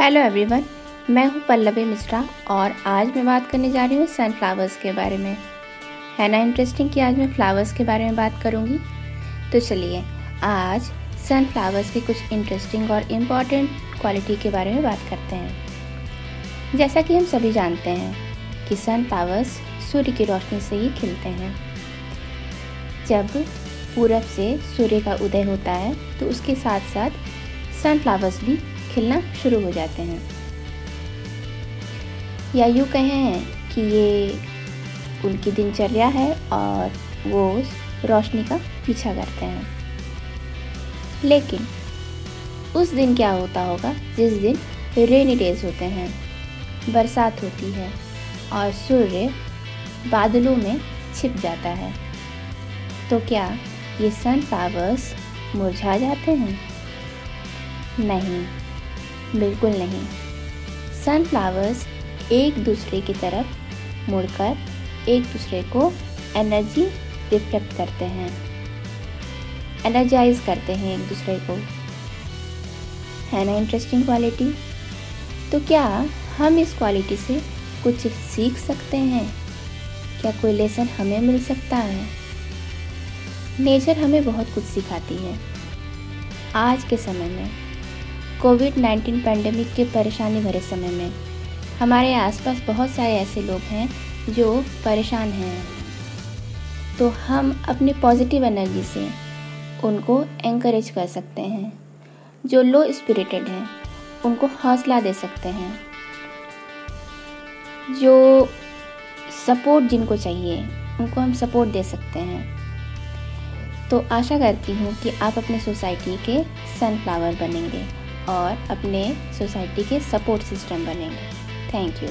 Hello everyone मैं हूँ पल्लवी मिश्रा और आज मैं बात करने जा रही हूँ सनफ्लावर्स के बारे में। है ना इंटरेस्टिंग कि आज मैं फ्लावर्स के बारे में बात करूँगी? तो चलिए, आज सनफ्लावर्स की कुछ इंटरेस्टिंग और इंपॉर्टेंट क्वालिटी के बारे में बात करते हैं। जैसा कि हम सभी जानते हैं कि सनफ्लावर्स सूर्य की रोशनी से ही खिलते हैं। जब पूरब से सूर्य का उदय होता है तो उसके साथ साथ सनफ्लावर्स भी खिलना शुरू हो जाते हैं। या यूँ कहें कि ये उनकी दिनचर्या है और वो रोशनी का पीछा करते हैं। लेकिन उस दिन क्या होता होगा? जिस दिन रेनी डेज़ होते हैं, बरसात होती है और सूर्य बादलों में छिप जाता है तो क्या ये सनफ्लावर्स मुरझा जाते हैं? नहीं। बिल्कुल नहीं। सनफ्लावर्स एक दूसरे की तरफ़ मुड़कर एक दूसरे को एनर्जी रिफ्लेक्ट करते हैं। एनर्जाइज करते हैं एक दूसरे को। है ना इंटरेस्टिंग क्वालिटी तो क्या हम इस क्वालिटी से कुछ सीख सकते हैं? क्या कोई लेसन हमें मिल सकता है? नेचर हमें बहुत कुछ सिखाती है। आज के समय में कोविड 19 पैंडमिक के परेशानी भरे समय में। हमारे आसपास बहुत सारे ऐसे लोग हैं जो परेशान हैं। तो हम अपनी पॉजिटिव एनर्जी से उनको एंकरेज कर सकते हैं। जो लो स्पिरिटेड हैं, उनको हौसला दे सकते हैं। जो सपोर्ट जिनको चाहिए, उनको हम सपोर्ट दे सकते हैं। तो आशा करती हूँ कि आप अपने सोसाइटी के सनफ्लावर बनेंगे। और अपने सोसाइटी के सपोर्ट सिस्टम बनेंगे। Thank you